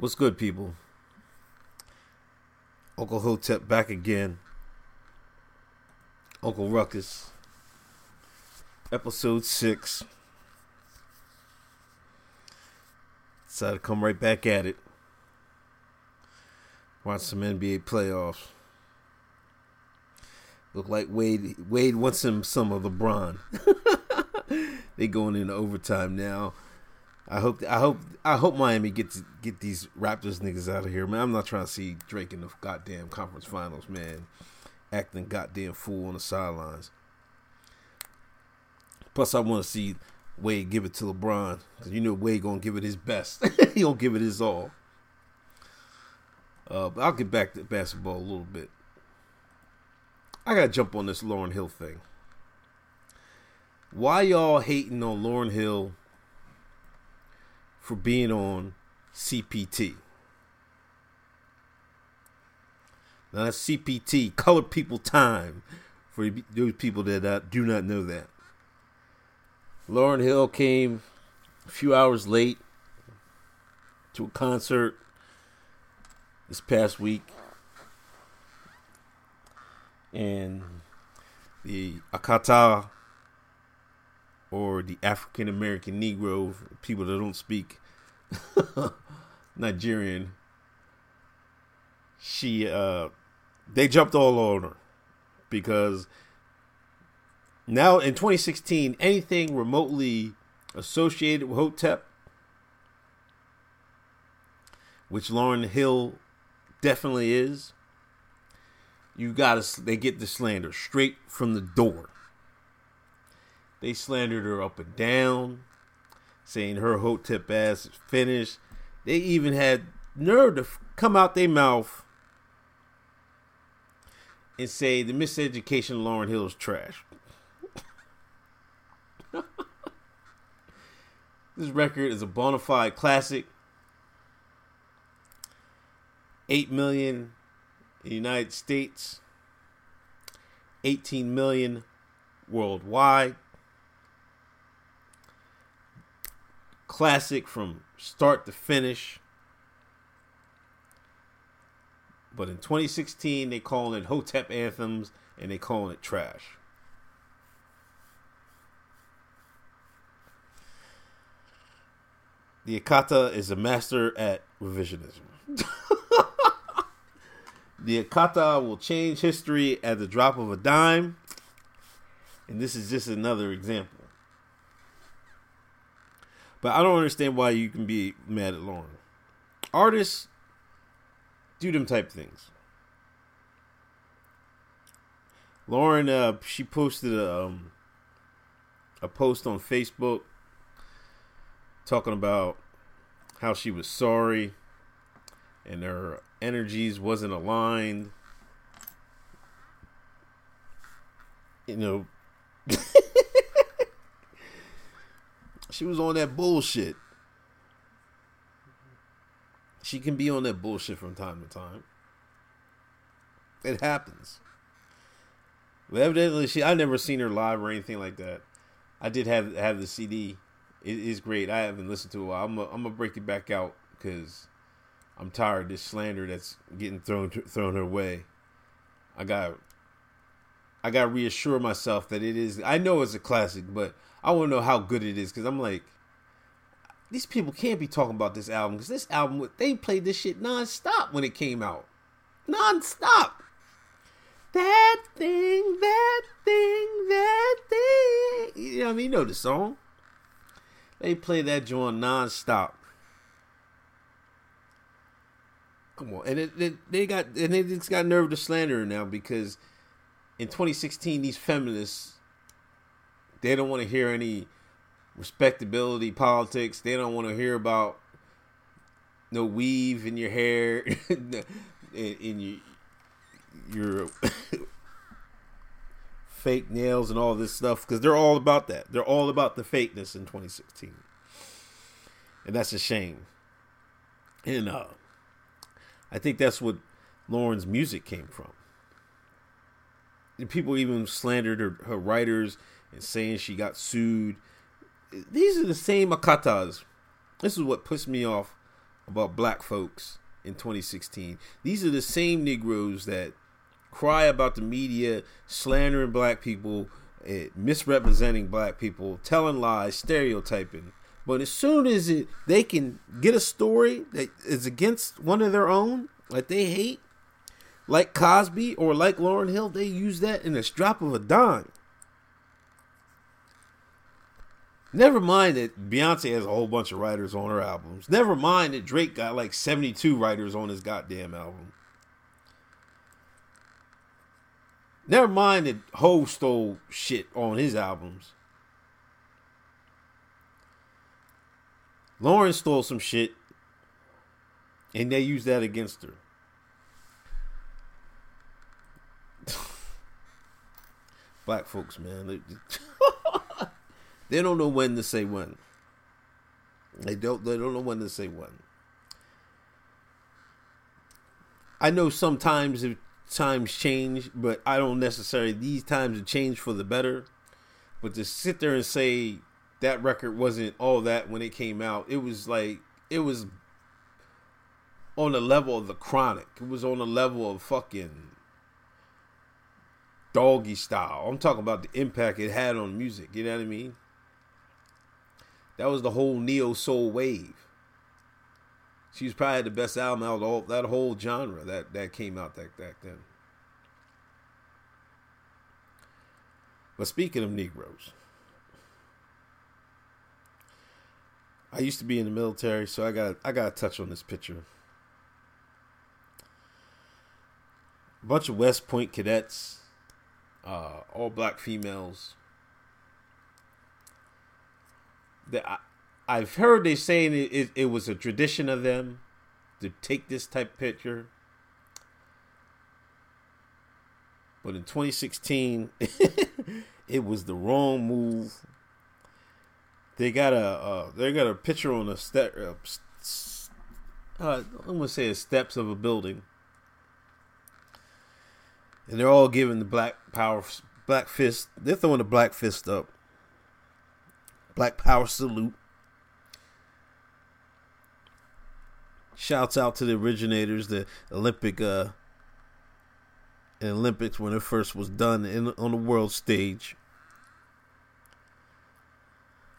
What's good, people? Uncle Hotep back again. Uncle Ruckus. Episode 6. Decided to come right back at it. Watch some NBA playoffs. Look like Wade Wade wants him some of LeBron. they going into overtime now. I hope I hope I hope Miami gets get these Raptors niggas out of here, man. I'm not trying to see Drake in the goddamn conference finals, man. Acting goddamn fool on the sidelines. Plus, I want to see Wade give it to LeBron because you know Wade gonna give it his best. he gonna give it his all. Uh, but I'll get back to basketball a little bit. I gotta jump on this Lauryn Hill thing. Why y'all hating on Lauryn Hill for being on CPT. Now that's CPT, Colored People Time, for those people that do not know that. Lauryn Hill came a few hours late to a concert this past week. And the Akata or the African American Negro, people that don't speak Nigerian, she uh they jumped all on her because now in 2016 anything remotely associated with Hotep which Lauryn Hill definitely is you got to they get the slander straight from the door. They slandered her up and down, saying her hotep ass is finished. They even had nerve to come out their mouth and say the miseducation of Lauryn Hill is trash. this record is a bona fide classic. 8 million in the United States, 18 million worldwide. Classic from start to finish. But in 2016, they calling it Hotep anthems and they calling it trash. The Akata is a master at revisionism. the Akata will change history at the drop of a dime. And this is just another example. But I don't understand why you can be mad at Lauryn. Artists do them type things. Lauryn, uh, she posted a, um, a post on Facebook talking about how she was sorry and her energies wasn't aligned. You know, She was on that bullshit. She can be on that bullshit from time to time. It happens. But evidently, she I never seen her live or anything like that. I did have have the CD. It is great. I haven't listened to it. I'm a, I'm gonna break it back out because I'm tired of this slander that's getting thrown thrown her way. I got I got to reassure myself that it is. I know it's a classic, but I want to know how good it is because I'm like, these people can't be talking about this album because this album they played this shit nonstop when it came out, nonstop. That thing, that thing, that thing. You know what I mean? You know the song. They play that joint nonstop. Come on, and it, it, they got and they just got nerve to slander now because in 2016 these feminists they don't want to hear any respectability politics. They don't want to hear about no weave in your hair, in, in your your fake nails and all this stuff because they're all about that. They're all about the fakeness in 2016, and that's a shame. And uh, I think that's what Lauryn's music came from. People even slandered her, her writers and saying she got sued. These are the same Akatas. This is what pissed me off about black folks in 2016. These are the same Negroes that cry about the media slandering black people, uh, misrepresenting black people, telling lies, stereotyping. But as soon as it they can get a story that is against one of their own, that they hate, like Cosby or like Lauryn Hill, they use that in a drop of a dime. Never mind that Beyonce has a whole bunch of writers on her albums. Never mind that Drake got like 72 writers on his goddamn album. Never mind that Ho stole shit on his albums. Lauryn stole some shit and they used that against her. Black folks, man. They don't know when to say when. They don't. They don't know when to say when. I know sometimes if times change, but I don't necessarily. These times have changed for the better. But to sit there and say that record wasn't all that when it came out, it was like it was on the level of the Chronic. It was on the level of fucking Doggystyle. I'm talking about the impact it had on music. You know what I mean? That was the whole neo soul wave. She was probably the best album out of all, that whole genre that, that came out that back then. But speaking of Negroes, I used to be in the military, so I got I got to touch on this picture. A bunch of West Point cadets, uh, all black females, that I, have heard they saying it, it, it was a tradition of them to take this type picture. But in 2016, it was the wrong move. They got a uh, they got a picture on the step. Uh, I'm gonna say steps of a building, and they're all giving the black power, black fist. They're throwing the black fist up. Black Power salute. Shouts out to the originators, the Olympic uh Olympics when it first was done in on the world stage.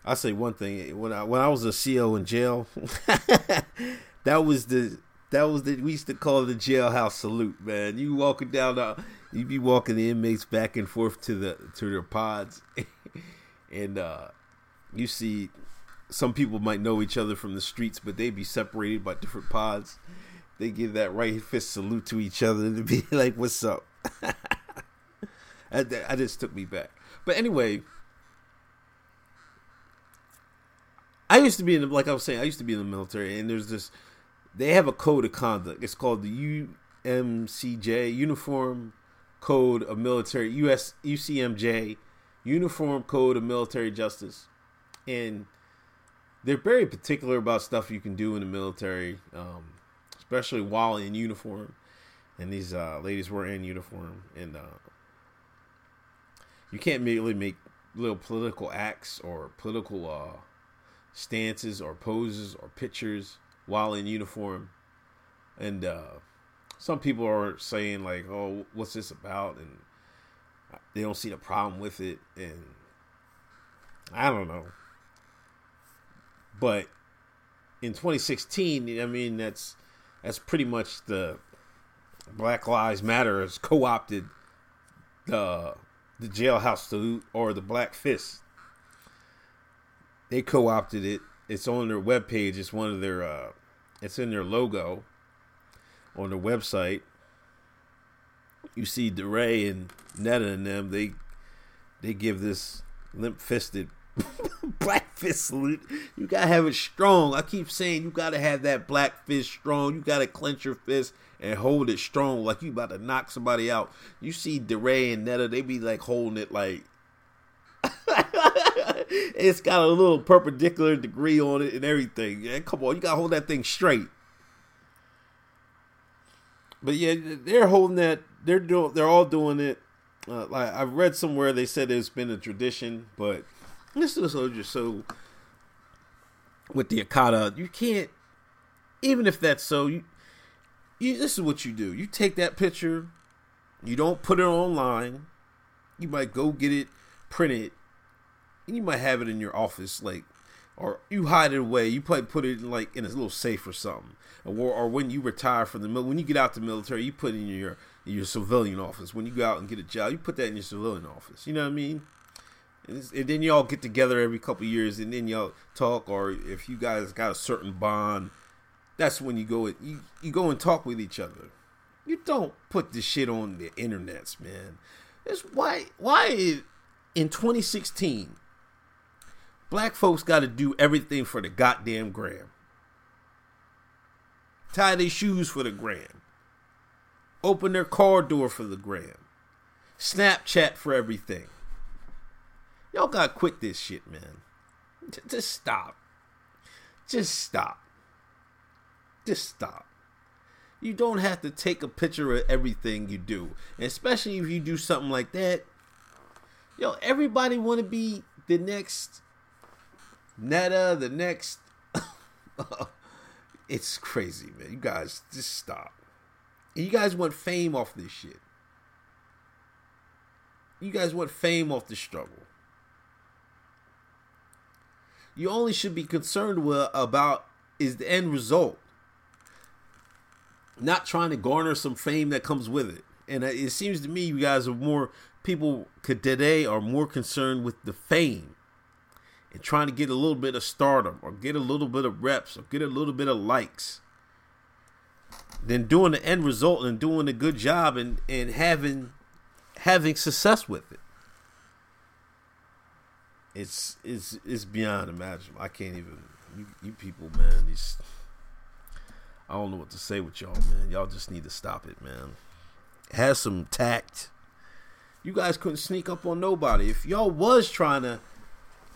I say one thing when I when I was a CO in jail, that was the that was the we used to call the jailhouse salute, man. You walking down the you be walking the inmates back and forth to the to their pods, and uh, you see some people might know each other from the streets, but they'd be separated by different pods. They give that right fist salute to each other to be like, "What's up?" that, just took me back. But anyway, I used to be in the, like I was saying, I used to be in the military, and there's this. They have a code of conduct. It's called the UMCJ Uniform Code of Military US UCMJ Uniform Code of Military Justice and they're very particular about stuff you can do in the military, um, especially while in uniform. And these uh, ladies were in uniform, and uh, you can't really make little political acts or political uh, stances or poses or pictures while in uniform. And uh, some people are saying like, "Oh, what's this about?" and they don't see the problem with it, and I don't know. But in 2016, I mean that's that's pretty much the Black Lives Matter has co-opted the the jailhouse salute or the Black Fist. They co-opted it. It's on their webpage. It's one of their uh, it's in their logo on their website. You see DeRay and Netta and them. They they give this limp fisted black fist salute. You gotta have it strong. I keep saying you gotta have that black fist strong. You gotta clench your fist and hold it strong, like you about to knock somebody out. You see DeRay and Netta, they be like holding it like it's got a little perpendicular degree on it and everything. Yeah, come on, you gotta hold that thing straight. But yeah, they're holding that. They're doing. They're all doing it. Uh, like I've read somewhere, they said it's been a tradition, but this is just so with the Akata, you can't even if that's so, you, you this is what you do. You take that picture, you don't put it online. You might go get it printed, you might have it in your office, like, or you hide it away. You probably put it in, like in a little safe or something, or, or when you retire from the when you get out the military, you put it in your in your civilian office. When you go out and get a job, you put that in your civilian office. You know what I mean? And, and then y'all get together every couple years, and then y'all talk. Or if you guys got a certain bond, that's when you go you you go and talk with each other. You don't put this shit on the internets, man. It's why why in 2016 black folks got to do everything for the goddamn gram. Tie their shoes for the gram. Open their car door for the gram. Snapchat for everything. Y'all gotta quit this shit, man. Just stop. Just stop. Just stop. You don't have to take a picture of everything you do, and especially if you do something like that. Yo, everybody want to be the next Netta, the next. it's crazy, man. You guys just stop. You guys want fame off this shit. You guys want fame off the struggle. You only should be concerned with about is the end result. Not trying to garner some fame that comes with it. And it seems to me you guys are more people today are more concerned with the fame and trying to get a little bit of stardom or get a little bit of reps or get a little bit of likes than doing the end result and doing a good job and, and having having success with it. It's it's it's beyond imaginable. I can't even you, you people, man. These I don't know what to say with y'all, man. Y'all just need to stop it, man. Have some tact. You guys couldn't sneak up on nobody. If y'all was trying to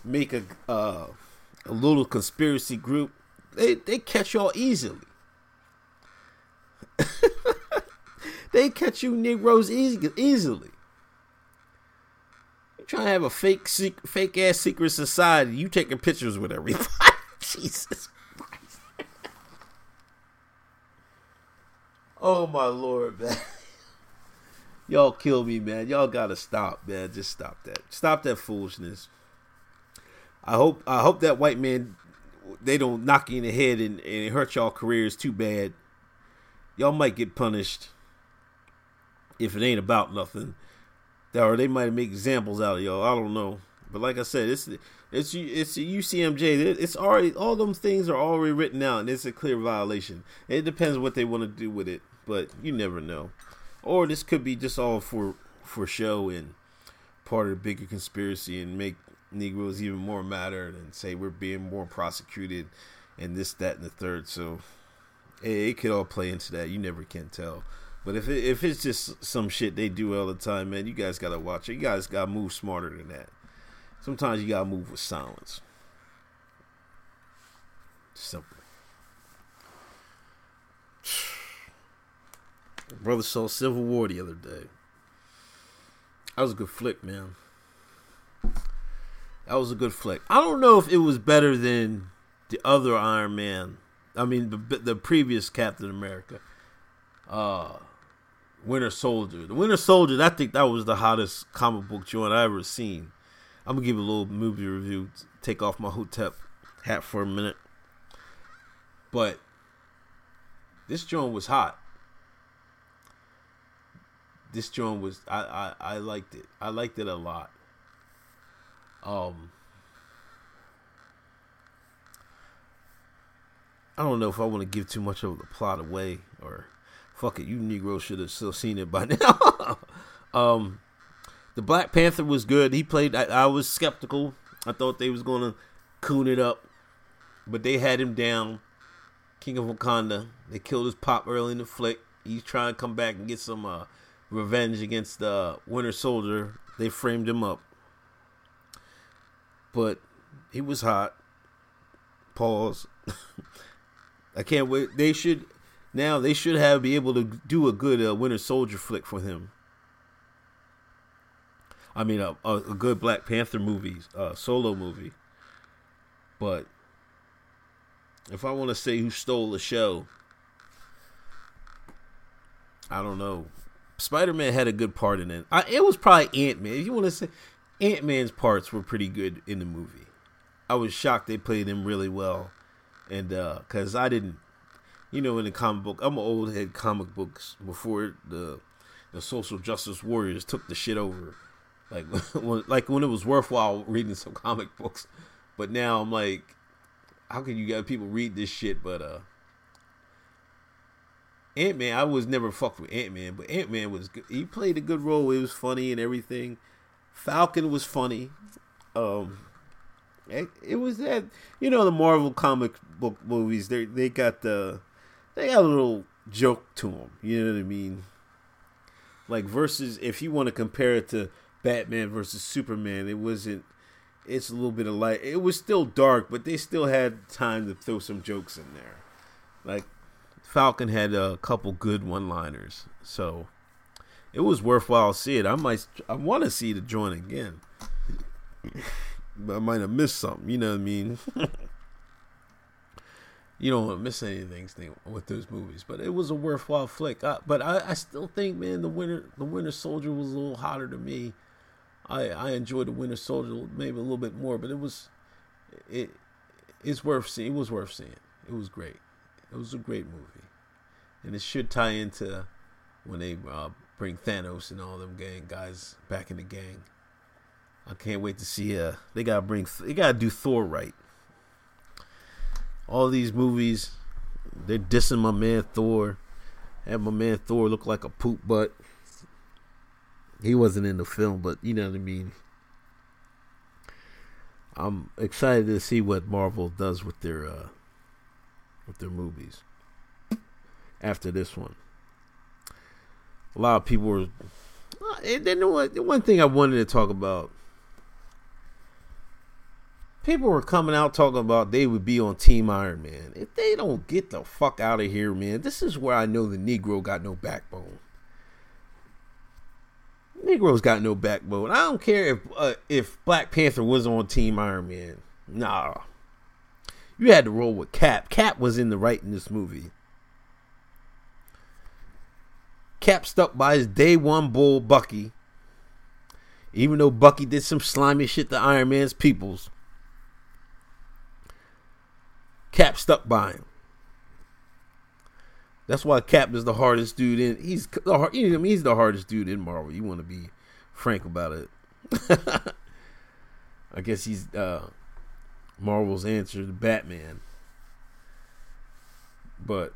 make a uh, a little conspiracy group, they they catch y'all easily. they catch you Negroes easy, easily. You trying to have a fake, fake ass secret society? You taking pictures with everybody? Jesus Christ! oh my lord, man! Y'all kill me, man. Y'all gotta stop, man. Just stop that. Stop that foolishness. I hope I hope that white man they don't knock you in the head and, and hurt y'all careers too bad y'all might get punished if it ain't about nothing. Or they might make examples out of y'all. I don't know. But like I said, it's it's it's UCMJ. It's already all them things are already written out, and it's a clear violation. It depends what they want to do with it, but you never know. Or this could be just all for for show and part of the bigger conspiracy, and make Negroes even more matter, and say we're being more prosecuted, and this, that, and the third. So it could all play into that. You never can tell. But if it, if it's just some shit they do all the time, man, you guys gotta watch it. You guys gotta move smarter than that. Sometimes you gotta move with silence. Simple. Brother saw Civil War the other day. That was a good flick, man. That was a good flick. I don't know if it was better than the other Iron Man I mean, the, the previous Captain America, uh, Winter Soldier. The Winter Soldier, I think that was the hottest comic book joint I ever seen. I'm gonna give a little movie review. Take off my Hotep hat for a minute, but this joint was hot. This joint was I, I I liked it. I liked it a lot. Um I don't know if I want to give too much of the plot away or fuck it, you Negroes should have still seen it by now. um, the Black Panther was good. He played. I, I, was skeptical. I thought they was gonna coon it up, but they had him down. King of Wakanda. They killed his pop early in the flick. He's trying to come back and get some uh, revenge against the uh, Winter Soldier. They framed him up, but he was hot. Pause. I can't wait. They should now. They should have be able to do a good uh, Winter Soldier flick for him. I mean, a, a, a good Black Panther movie, uh, solo movie. But if I want to say who stole the show, I don't know. Spider Man had a good part in it. I, it was probably Ant Man. If you want to say Ant Man's parts were pretty good in the movie. I was shocked they played him really well, and because uh, I didn't, you know, in the comic book, I'm an old head comic books before the the social justice warriors took the shit over, like when, like when it was worthwhile reading some comic books. But now I'm like, how can you get people read this shit? But uh, Ant Man, I was never fucked with Ant Man, but Ant Man was good. he played a good role. It was funny and everything. Falcon was funny. Um, it, it was that you know the Marvel comic book movies. They they got the they got a little joke to them. You know what I mean? Like versus if you want to compare it to Batman versus Superman, it wasn't. It's a little bit of light. It was still dark, but they still had time to throw some jokes in there. Like Falcon had a couple good one-liners, so it was worthwhile to see it. I might, I want to see the joint again, but I might have missed something. You know what I mean? you don't want to miss anything with those movies, but it was a worthwhile flick. I, but I, I still think, man, the Winter, the Winter Soldier was a little hotter to me. I, I enjoyed the Winter Soldier maybe a little bit more, but it was, it, it's worth seeing. It was worth seeing. It was great. It was a great movie, and it should tie into when they uh, bring Thanos and all them gang guys back in the gang. I can't wait to see. Uh, they gotta bring. They gotta do Thor right. All these movies, they're dissing my man Thor. Had my man Thor look like a poop butt. He wasn't in the film, but you know what I mean. I'm excited to see what Marvel does with their uh, with their movies after this one. A lot of people were. And then the one thing I wanted to talk about. People were coming out talking about they would be on Team Iron Man. If they don't get the fuck out of here, man, this is where I know the Negro got no backbone. Negro's got no backbone. I don't care if uh, if Black Panther was on Team Iron Man. Nah, you had to roll with Cap. Cap was in the right in this movie. Cap stuck by his day one bull, Bucky. Even though Bucky did some slimy shit to Iron Man's peoples, Cap stuck by him. That's why Cap is the hardest dude in. He's the hard, you know, he's the hardest dude in Marvel. You want to be frank about it. I guess he's uh, Marvel's answer to Batman. But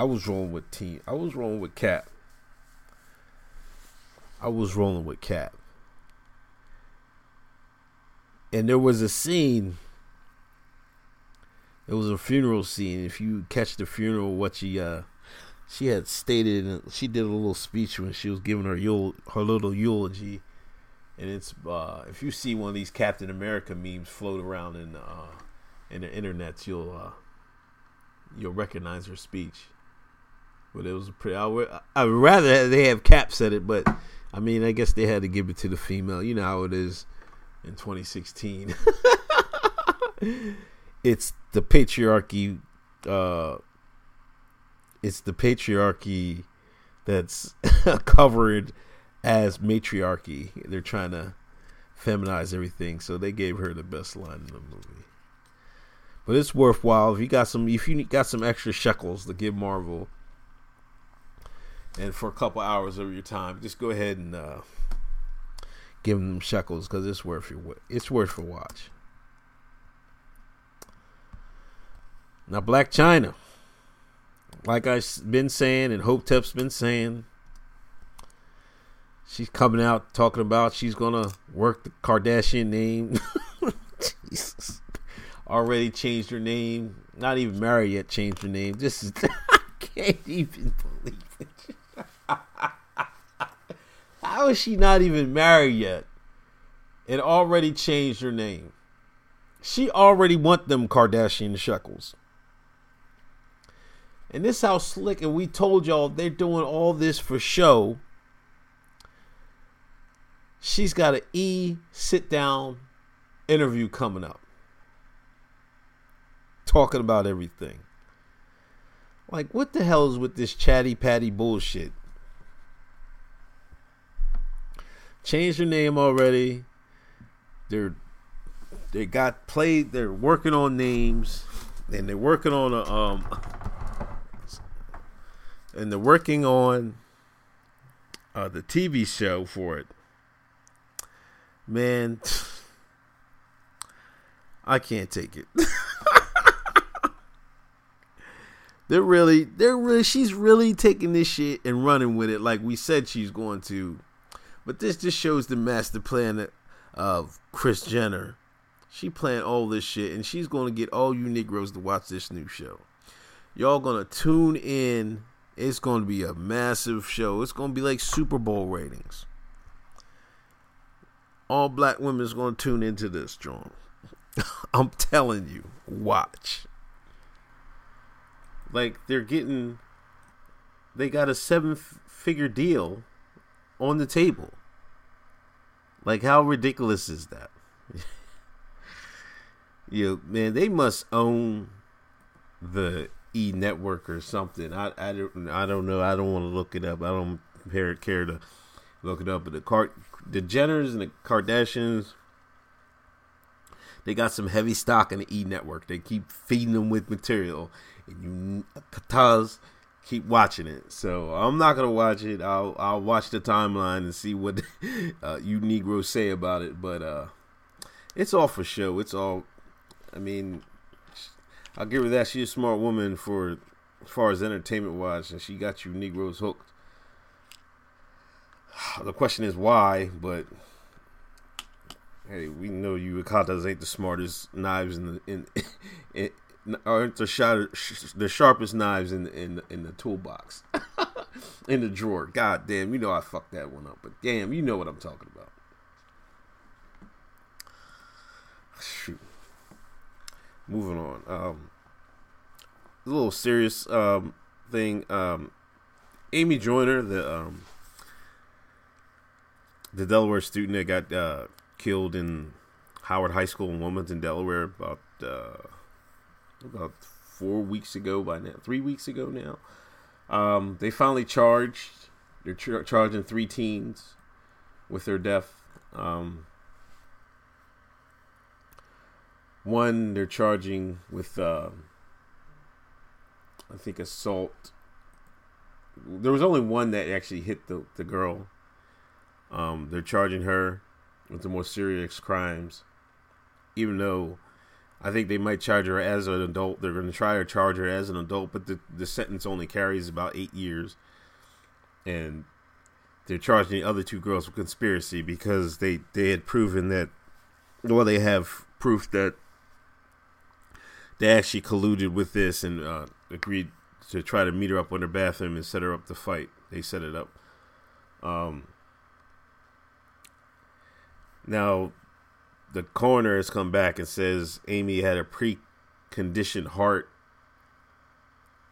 I was rolling with team. I was rolling with Cap. I was rolling with Cap. And there was a scene. It was a funeral scene. If you catch the funeral, what she uh, she had stated, and she did a little speech when she was giving her yule, her little eulogy and it's uh, if you see one of these Captain America memes float around in uh, in the internet, you'll uh, you'll recognize her speech. But it was a pretty. I would, I would rather they have Cap said it, but I mean, I guess they had to give it to the female. You know how it is in 2016. it's the patriarchy. Uh, it's the patriarchy that's covered as matriarchy. They're trying to feminize everything, so they gave her the best line in the movie. But it's worthwhile if you got some if you got some extra shekels to give Marvel, and for a couple hours of your time, just go ahead and uh, give them shekels because it's worth your it's worth a watch. Now, Blac Chyna, like I've been saying and Hotep's been saying, She's coming out talking about she's gonna work the Kardashian name. Jesus. Already changed her name. Not even married yet. Changed her name. This is. I can't even believe it. How is she not even married yet, and already changed her name? She already want them Kardashian shekels. And this how slick, and we told y'all they're doing all this for show she's got an E sit down interview coming up. talking about everything. Like, what the hell is with this chatty patty bullshit? Changed their name already. They're they got played. They're working on names, and they're working on a um, and they're working on uh, the TV show for it. Man, I can't take it. they're really, they're really, she's really taking this shit and running with it like we said she's going to. But this just shows the master plan of Kris Jenner. She planned all this shit, and she's to get all you Negroes to watch this new show. Y'all gonna tune in. It's to be a massive show. It's to be like Super Bowl ratings. All black women's to tune into this, John. I'm telling you, watch. Like they're getting, they got a seven-figure deal on the table. Like how ridiculous is that? you know, man, they must own the E network or something. I, I don't I don't know. I don't want to look it up. I don't care care to look it up. But the Cart the Jenners and the Kardashians, they got some heavy stock in the E network. They keep feeding them with material, and you Kataz keep watching it. So I'm not gonna watch it. I'll I'll watch the timeline and see what uh, you Negroes say about it. But uh, it's all for show. It's all. I mean, I'll give her that. She's a smart woman for as far as entertainment wise, and she got you Negroes hooked. The question is why, but hey, we know you Ikatas ain't the smartest knives in the in, in, aren't the shot the sharpest knives in the, in the, in the toolbox in the drawer. God damn, you know I fucked that one up, but damn, you know what I'm talking about. Shoot. Moving on. Um, a little serious um thing. Um, Amy Joyner, the um the Delaware student that got uh, killed in Howard High School in Wilmington, Delaware, about uh, about four weeks ago by now, three weeks ago now. Um, they finally charged. They're ch- charging three teens with their death. Um, one, they're charging with, uh, I think, assault. There was only one that actually hit the, the girl. Um, they're charging her with the more serious crimes, even though I think they might charge her as an adult. They're going to try to charge her as an adult, but the, the sentence only carries about eight years. And they're charging the other two girls with conspiracy because they, they had proven that, well, they have proof that they actually colluded with this and uh, agreed to try to meet her up in her bathroom and set her up to fight. They set it up. Um, now, the coroner has come back and says Amy had a pre-conditioned heart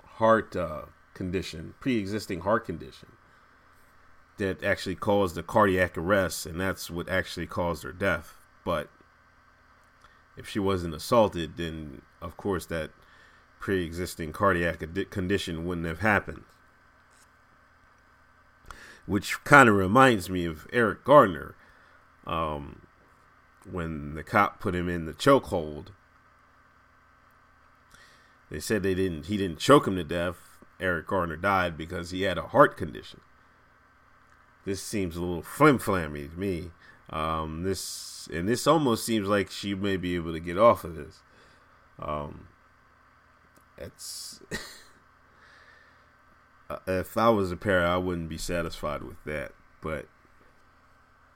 heart uh, condition, pre-existing heart condition that actually caused the cardiac arrest, and that's what actually caused her death. But if she wasn't assaulted, then of course that pre-existing cardiac condition wouldn't have happened. Which kind of reminds me of Eric Gardner. Um, when the cop put him in the chokehold. They said they didn't. He didn't choke him to death. Eric Gardner died because he had a heart condition. This seems a little flim flammy to me. Um, this and this almost seems like she may be able to get off of this. Um, it's if I was a parent, I wouldn't be satisfied with that. But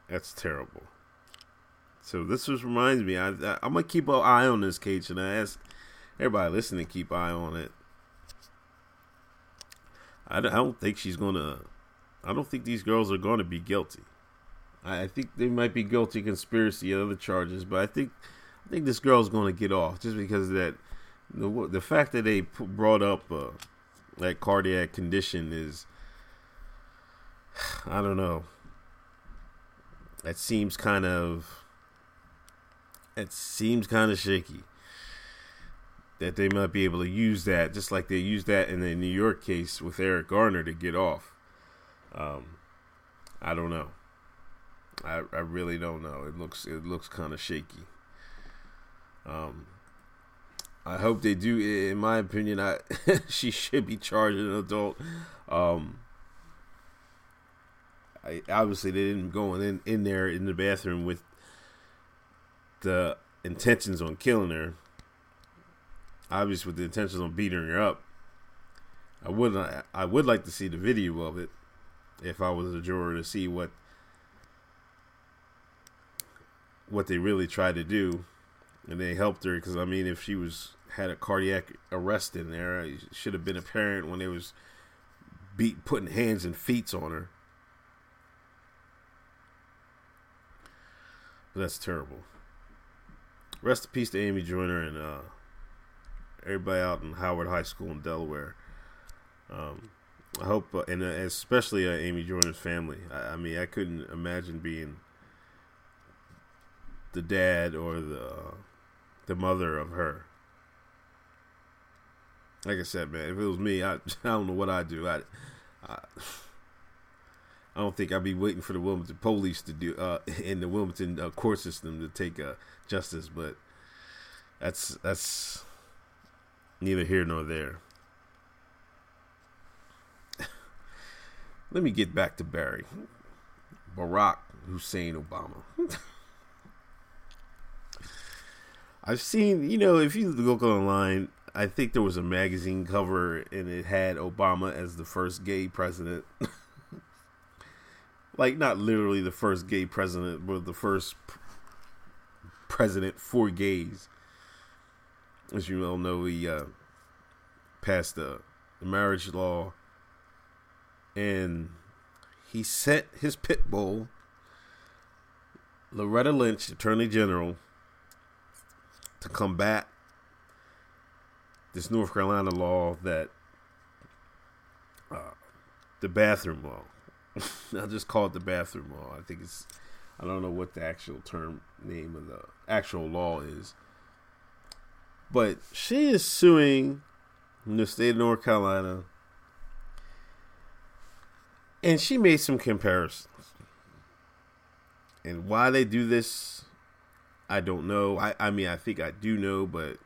that's terrible. So this just reminds me. I, I am gonna keep an eye on this case, and I ask everybody listening to keep eye on it. I, I don't think she's gonna. I don't think these girls are to be guilty. I, I think they might be guilty conspiracy and other charges, but I think I think this girl's to get off just because that the the fact that they brought up uh, that cardiac condition is I don't know. That seems kind of it seems kind of shaky. that they might be able to use that, just like they used that in the New York case with Eric Garner to get off. Um, I don't know. I I really don't know. It looks it looks kind of shaky. Um, I hope they do. In my opinion, I she should be charged an adult. Um, I obviously they didn't go in in there in the bathroom with the intentions on killing her. Obviously, with the intentions on beating her up. I would I would like to see the video of it if I was a juror to see what what they really tried to do, and they helped her because I mean, if she was had a cardiac arrest in there, it should have been apparent when they was beat putting hands and feet on her. But that's terrible. Rest in peace to Amy Joyner and uh, everybody out in Howard High School in Delaware. Um, I hope, uh, and uh, especially uh, Amy Joyner's family. I, I, mean, I couldn't imagine being the dad or the the mother of her. Like I said, man, if it was me, I I don't know what I'd do. I, I, I don't think I'd be waiting for the Wilmington police to do uh, in the Wilmington uh, court system to take uh, justice, but that's that's neither here nor there. Let me get back to Barry. Barack Hussein Obama. I've seen, you know, if you look online, I think there was a magazine cover and it had Obama as the first gay president. Like, not literally the first gay president, but the first president for gays. As you all know, he uh, passed the, the marriage law and he sent his pit bull, Loretta Lynch, Attorney General, to combat this North Carolina law that uh, the bathroom law. I'll just call it the bathroom law. I think it's I don't know what the actual term name of the actual law is. But she is suing the state of North Carolina and she made some comparisons. And why they do this, I don't know. I, I mean, I think I do know, but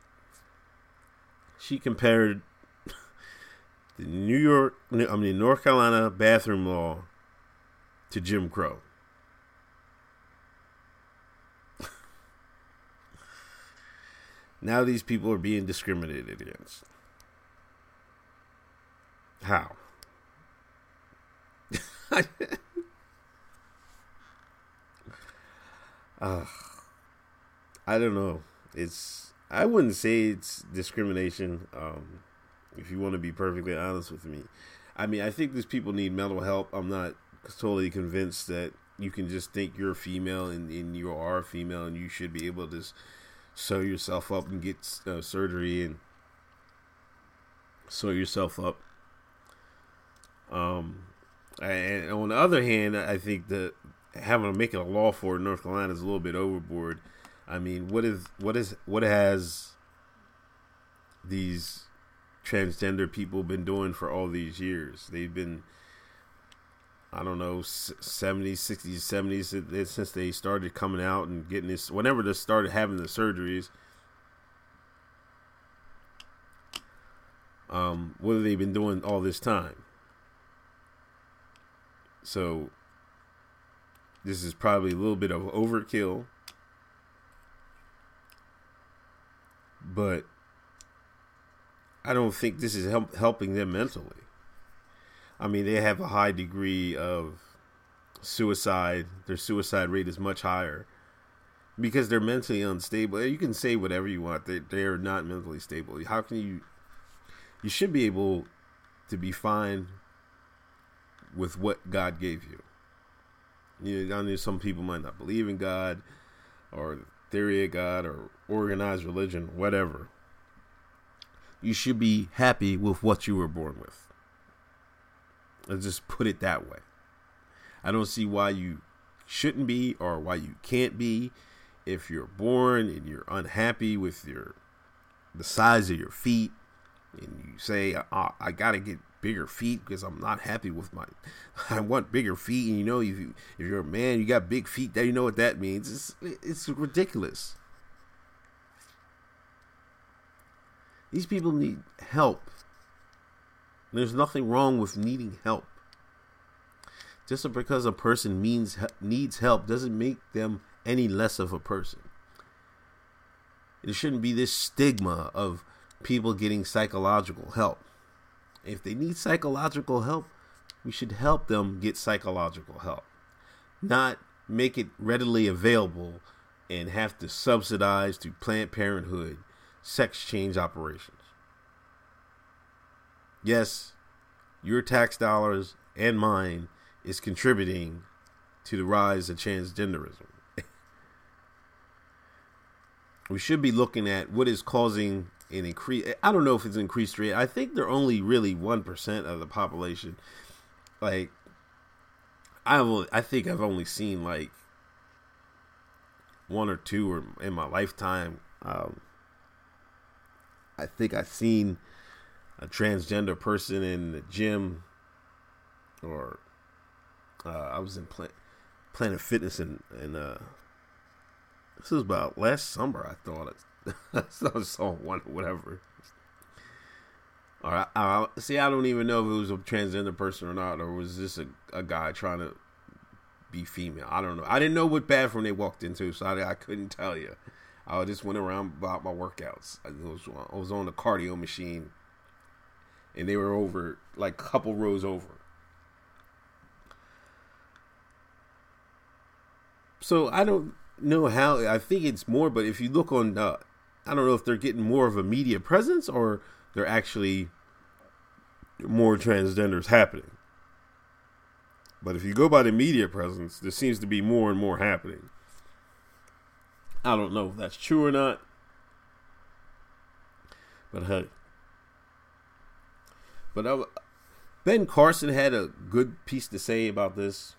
she compared the New York, I mean, North Carolina bathroom law to Jim Crow. now these people are being discriminated against. How? uh, I don't know. It's I wouldn't say it's discrimination. Um, if you want to be perfectly honest with me, I mean I think these people need mental help. I'm not totally convinced that you can just think you're a female and, and you are a female and you should be able to sew yourself up and get uh, surgery and sew yourself up. Um, and on the other hand, I think that having to make it a law for North Carolina is a little bit overboard. I mean, what is what is what has these transgender people been doing for all these years? They've been I don't know, 70s, 60s, 70s since they started coming out and getting this whenever they started having the surgeries. Um, what have they been doing all this time? So this is probably a little bit of overkill. But I don't think this is help, helping them mentally. I mean, they have a high degree of suicide. Their suicide rate is much higher because they're mentally unstable. You can say whatever you want. They they are not mentally stable. How can you? You should be able to be fine with what God gave you. You know, I know some people might not believe in God or theory of God or organized religion, whatever. You should be happy with what you were born with. Let's just put it that way. I don't see why you shouldn't be or why you can't be if you're born and you're unhappy with your the size of your feet, and you say, "I got to get bigger feet because I'm not happy with my. I want bigger feet." And you know, if you if you're a man, you got big feet. That you know what that means. It's it's ridiculous. These people need help. There's nothing wrong with needing help. Just because a person means needs help doesn't make them any less of a person. There shouldn't be this stigma of people getting psychological help. If they need psychological help, we should help them get psychological help, not make it readily available and have to subsidize to Planned Parenthood sex change operations. Yes, your tax dollars and mine is contributing to the rise of transgenderism. we should be looking at what is causing an increase. I don't know if it's increased rate. I think they're only really one percent of the population. Like, I will, I think I've only seen like one or two or in my lifetime. Um, I think I've seen a transgender person in the gym, or uh, I was in Plan- Planet Fitness and uh, this was about last summer. I thought it. I saw one whatever. All right, I, see, I don't even know if it was a transgender person or not, or was this a, a guy trying to be female? I don't know. I didn't know what bathroom they walked into, so I, I couldn't tell you. I just went around about my workouts. I was, I was on the cardio machine, and they were over like a couple rows over. So I don't know how. I think it's more, but if you look on, uh, I don't know if they're getting more of a media presence or they're actually more transgenders happening. But if you go by the media presence, there seems to be more and more happening. I don't know if that's true or not. But hey. But I, Ben Carson had a good piece to say about this.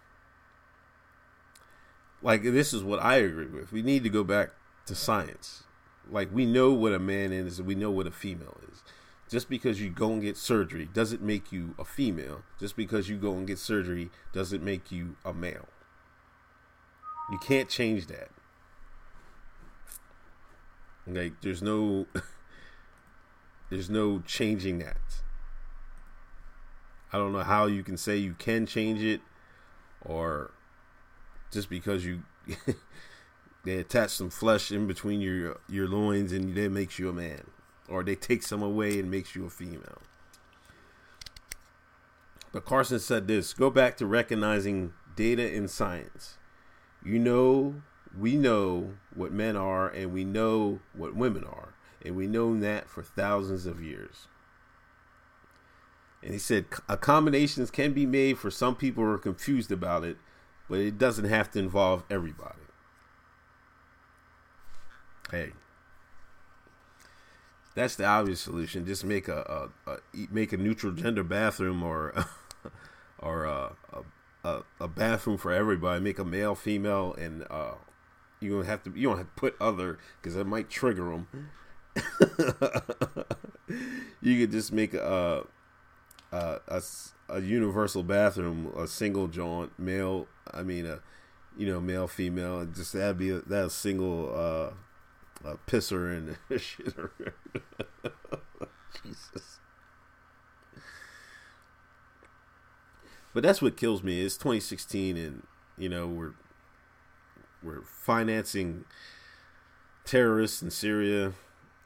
Like, this is what I agree with. We need to go back to science. Like, we know what a man is, and we know what a female is. Just because you go and get surgery doesn't make you a female. Just because you go and get surgery doesn't make you a male. You can't change that. Like there's no there's no changing that. I don't know how you can say you can change it or just because you they attach some flesh in between your your loins and that makes you a man or they take some away and makes you a female. But Carson said this, go back to recognizing data in science. You know we know what men are and we know what women are. And we know that for thousands of years. And he said accommodations can be made for some people who are confused about it, but it doesn't have to involve everybody. Hey, that's the obvious solution. Just make a, a, a make a neutral gender bathroom or or a, a, a bathroom for everybody. Make a male, female, and uh, you don't have to. You don't have to put other because that might trigger them. you could just make a, a, a a universal bathroom, a single joint, male. I mean, a you know, male, female. Just that'd be a, that a single uh, a pisser and shitter. Jesus. But that's what kills me. It's 2016, and you know we're we're financing terrorists in Syria.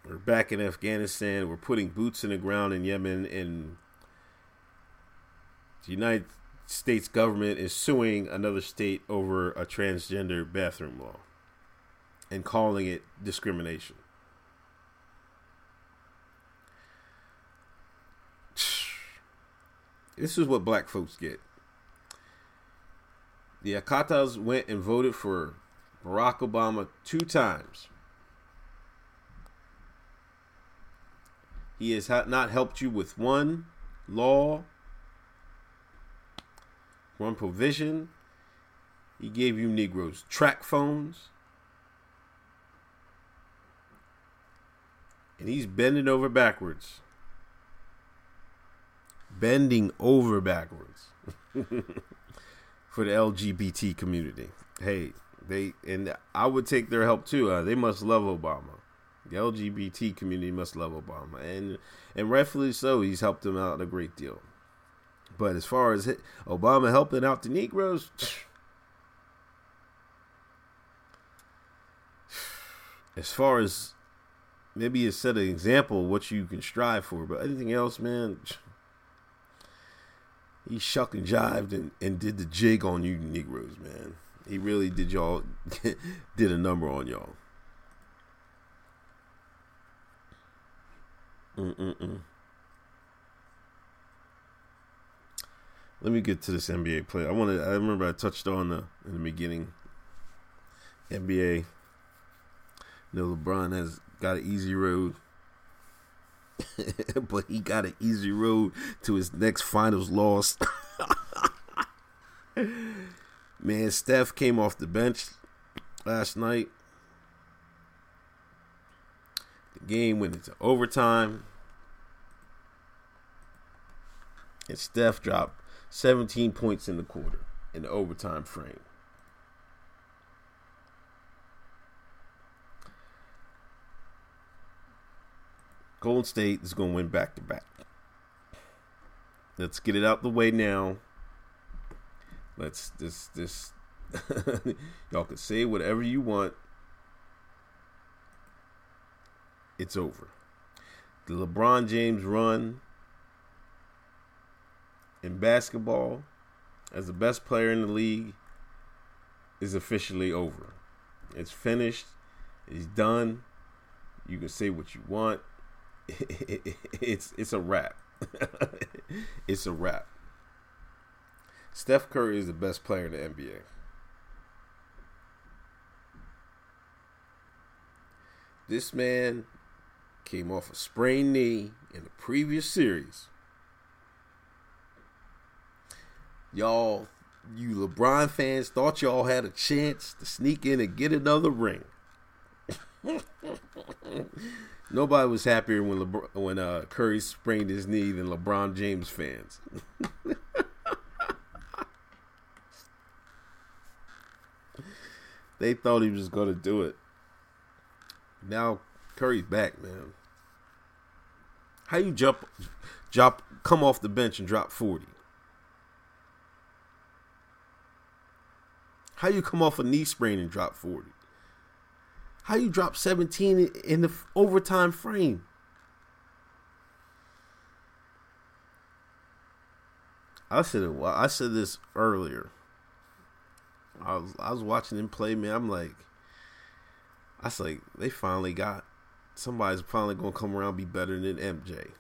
We're back in Afghanistan. We're putting boots in the ground in Yemen. And the United States government is suing another state over a transgender bathroom law and calling it discrimination. This is what black folks get. The Akatas went and voted for Barack Obama two times. He has not helped you with one law, one provision. He gave you Negroes track phones. and he's bending over backwards. Bending over backwards for the LGBT community. Hey, they and I would take their help too. Uh, they must love Obama. The LGBT community must love Obama, and and rightfully so. He's helped them out a great deal. But as far as Obama helping out the Negroes, as far as maybe it set an example what you can strive for, but anything else, man, he shuck and jived and, and did the jig on you Negroes, man. He really did y'all did a number on y'all. Mm-mm-mm. Let me get to this NBA play. I wanted. I remember I touched on the in the beginning. NBA. You know, LeBron has got an easy road, but he got an easy road to his next finals loss. Man, Steph came off the bench last night. The game went into overtime. And Steph dropped 17 points in the quarter in the overtime frame. Golden State is going to win back to back. Let's get it out the way now. Let's this this y'all can say whatever you want. It's over. The LeBron James run in basketball as the best player in the league is officially over. It's finished. It's done. You can say what you want. it's it's a wrap. it's a wrap. Steph Curry is the best player in the NBA. This man came off a sprained knee in the previous series. Y'all, you LeBron fans thought y'all had a chance to sneak in and get another ring. Nobody was happier when LeBron, when uh, Curry sprained his knee than LeBron James fans. they thought he was going to do it. Now Curry's back, man. How you jump, drop, come off the bench and drop forty? How you come off a knee sprain and drop forty? How you drop seventeen in the overtime frame? I said it. I said this earlier. I was I was watching him play, man. I'm like, I was like, they finally got somebody's finally gonna come around be better than MJ.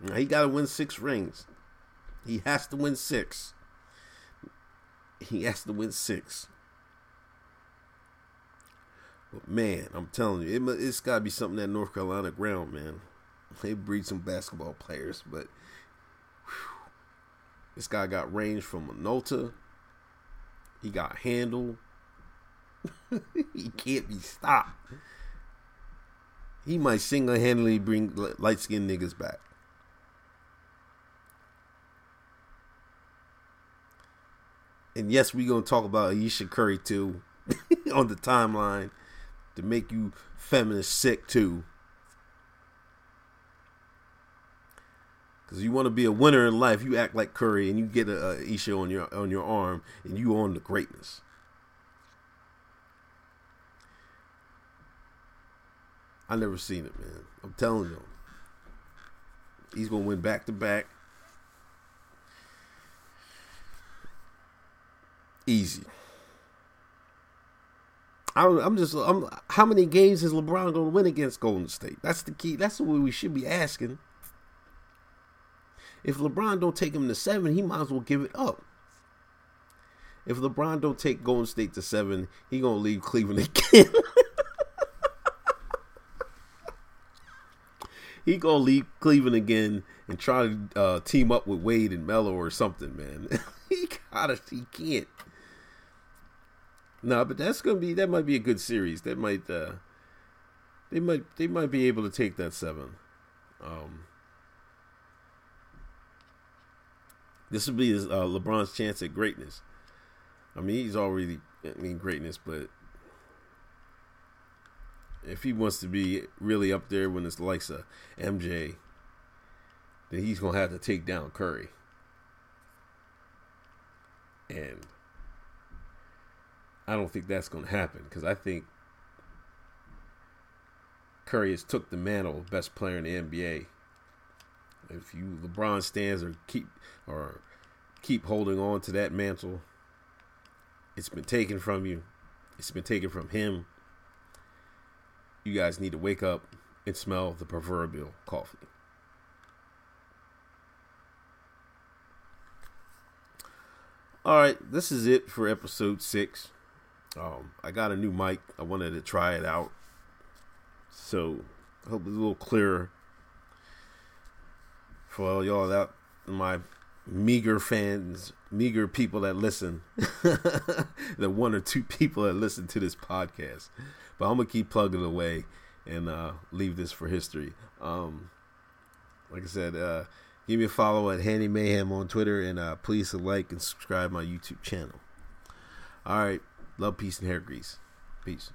Now, he got to win six rings. He has to win six. He has to win six. But man, I'm telling you, it, has got to be something that North Carolina ground, man. They breed some basketball players, but whew, this guy got range from Minolta. He got handle. he can't be stopped. He might single handedly bring light skinned niggas back. And yes, we're gonna talk about Ayesha Curry too on the timeline to make you feminist sick too. Because you want to be a winner in life, you act like Curry and you get a, a Isha on your on your arm and you on the greatness. I never seen it, man. I'm telling you, he's gonna win back to back. Easy. I'm just. I'm, how many games is LeBron going to win against Golden State? That's the key. That's what we should be asking. If LeBron don't take him to seven, he might as well give it up. If LeBron don't take Golden State to seven, he gonna leave Cleveland again. he gonna leave Cleveland again and try to uh, team up with Wade and Melo or something, man. he gotta, he can't. No, but that's gonna be that might be a good series. That might uh they might they might be able to take that seven. Um, this would be his, uh, LeBron's chance at greatness. I mean, he's already I mean greatness, but if he wants to be really up there when it's likes of MJ, then he's gonna have to take down Curry. And I don't think that's gonna happen because I think Curry has took the mantle of best player in the NBA. If you LeBron stands or keep or keep holding on to that mantle, it's been taken from you. It's been taken from him. You guys need to wake up and smell the proverbial coffee. All right, this is it for episode six. Um, I got a new mic. I wanted to try it out, so I hope it's a little clearer for all y'all out my meager fans, meager people that listen, the one or two people that listen to this podcast. But I'm gonna keep plugging away and uh, leave this for history. Um, like I said, uh, give me a follow at Handy Mayhem on Twitter, and uh, please like and subscribe my YouTube channel. All right, love, peace, and hair grease. Peace.